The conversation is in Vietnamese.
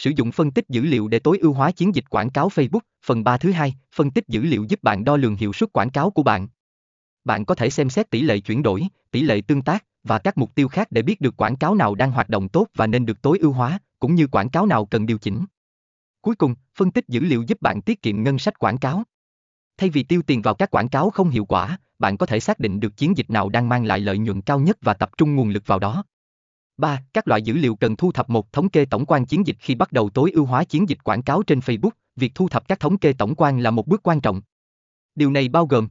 Sử dụng phân tích dữ liệu để tối ưu hóa chiến dịch quảng cáo Facebook. Phần 3 thứ hai, phân tích dữ liệu giúp bạn đo lường hiệu suất quảng cáo của bạn. Bạn có thể xem xét tỷ lệ chuyển đổi, tỷ lệ tương tác và các mục tiêu khác để biết được quảng cáo nào đang hoạt động tốt và nên được tối ưu hóa, cũng như quảng cáo nào cần điều chỉnh. Cuối cùng, phân tích dữ liệu giúp bạn tiết kiệm ngân sách quảng cáo. Thay vì tiêu tiền vào các quảng cáo không hiệu quả, bạn có thể xác định được chiến dịch nào đang mang lại lợi nhuận cao nhất và tập trung nguồn lực vào đó. 3. Các loại dữ liệu cần thu thập một thống kê tổng quan chiến dịch khi bắt đầu tối ưu hóa chiến dịch quảng cáo trên Facebook, việc thu thập các thống kê tổng quan là một bước quan trọng. Điều này bao gồm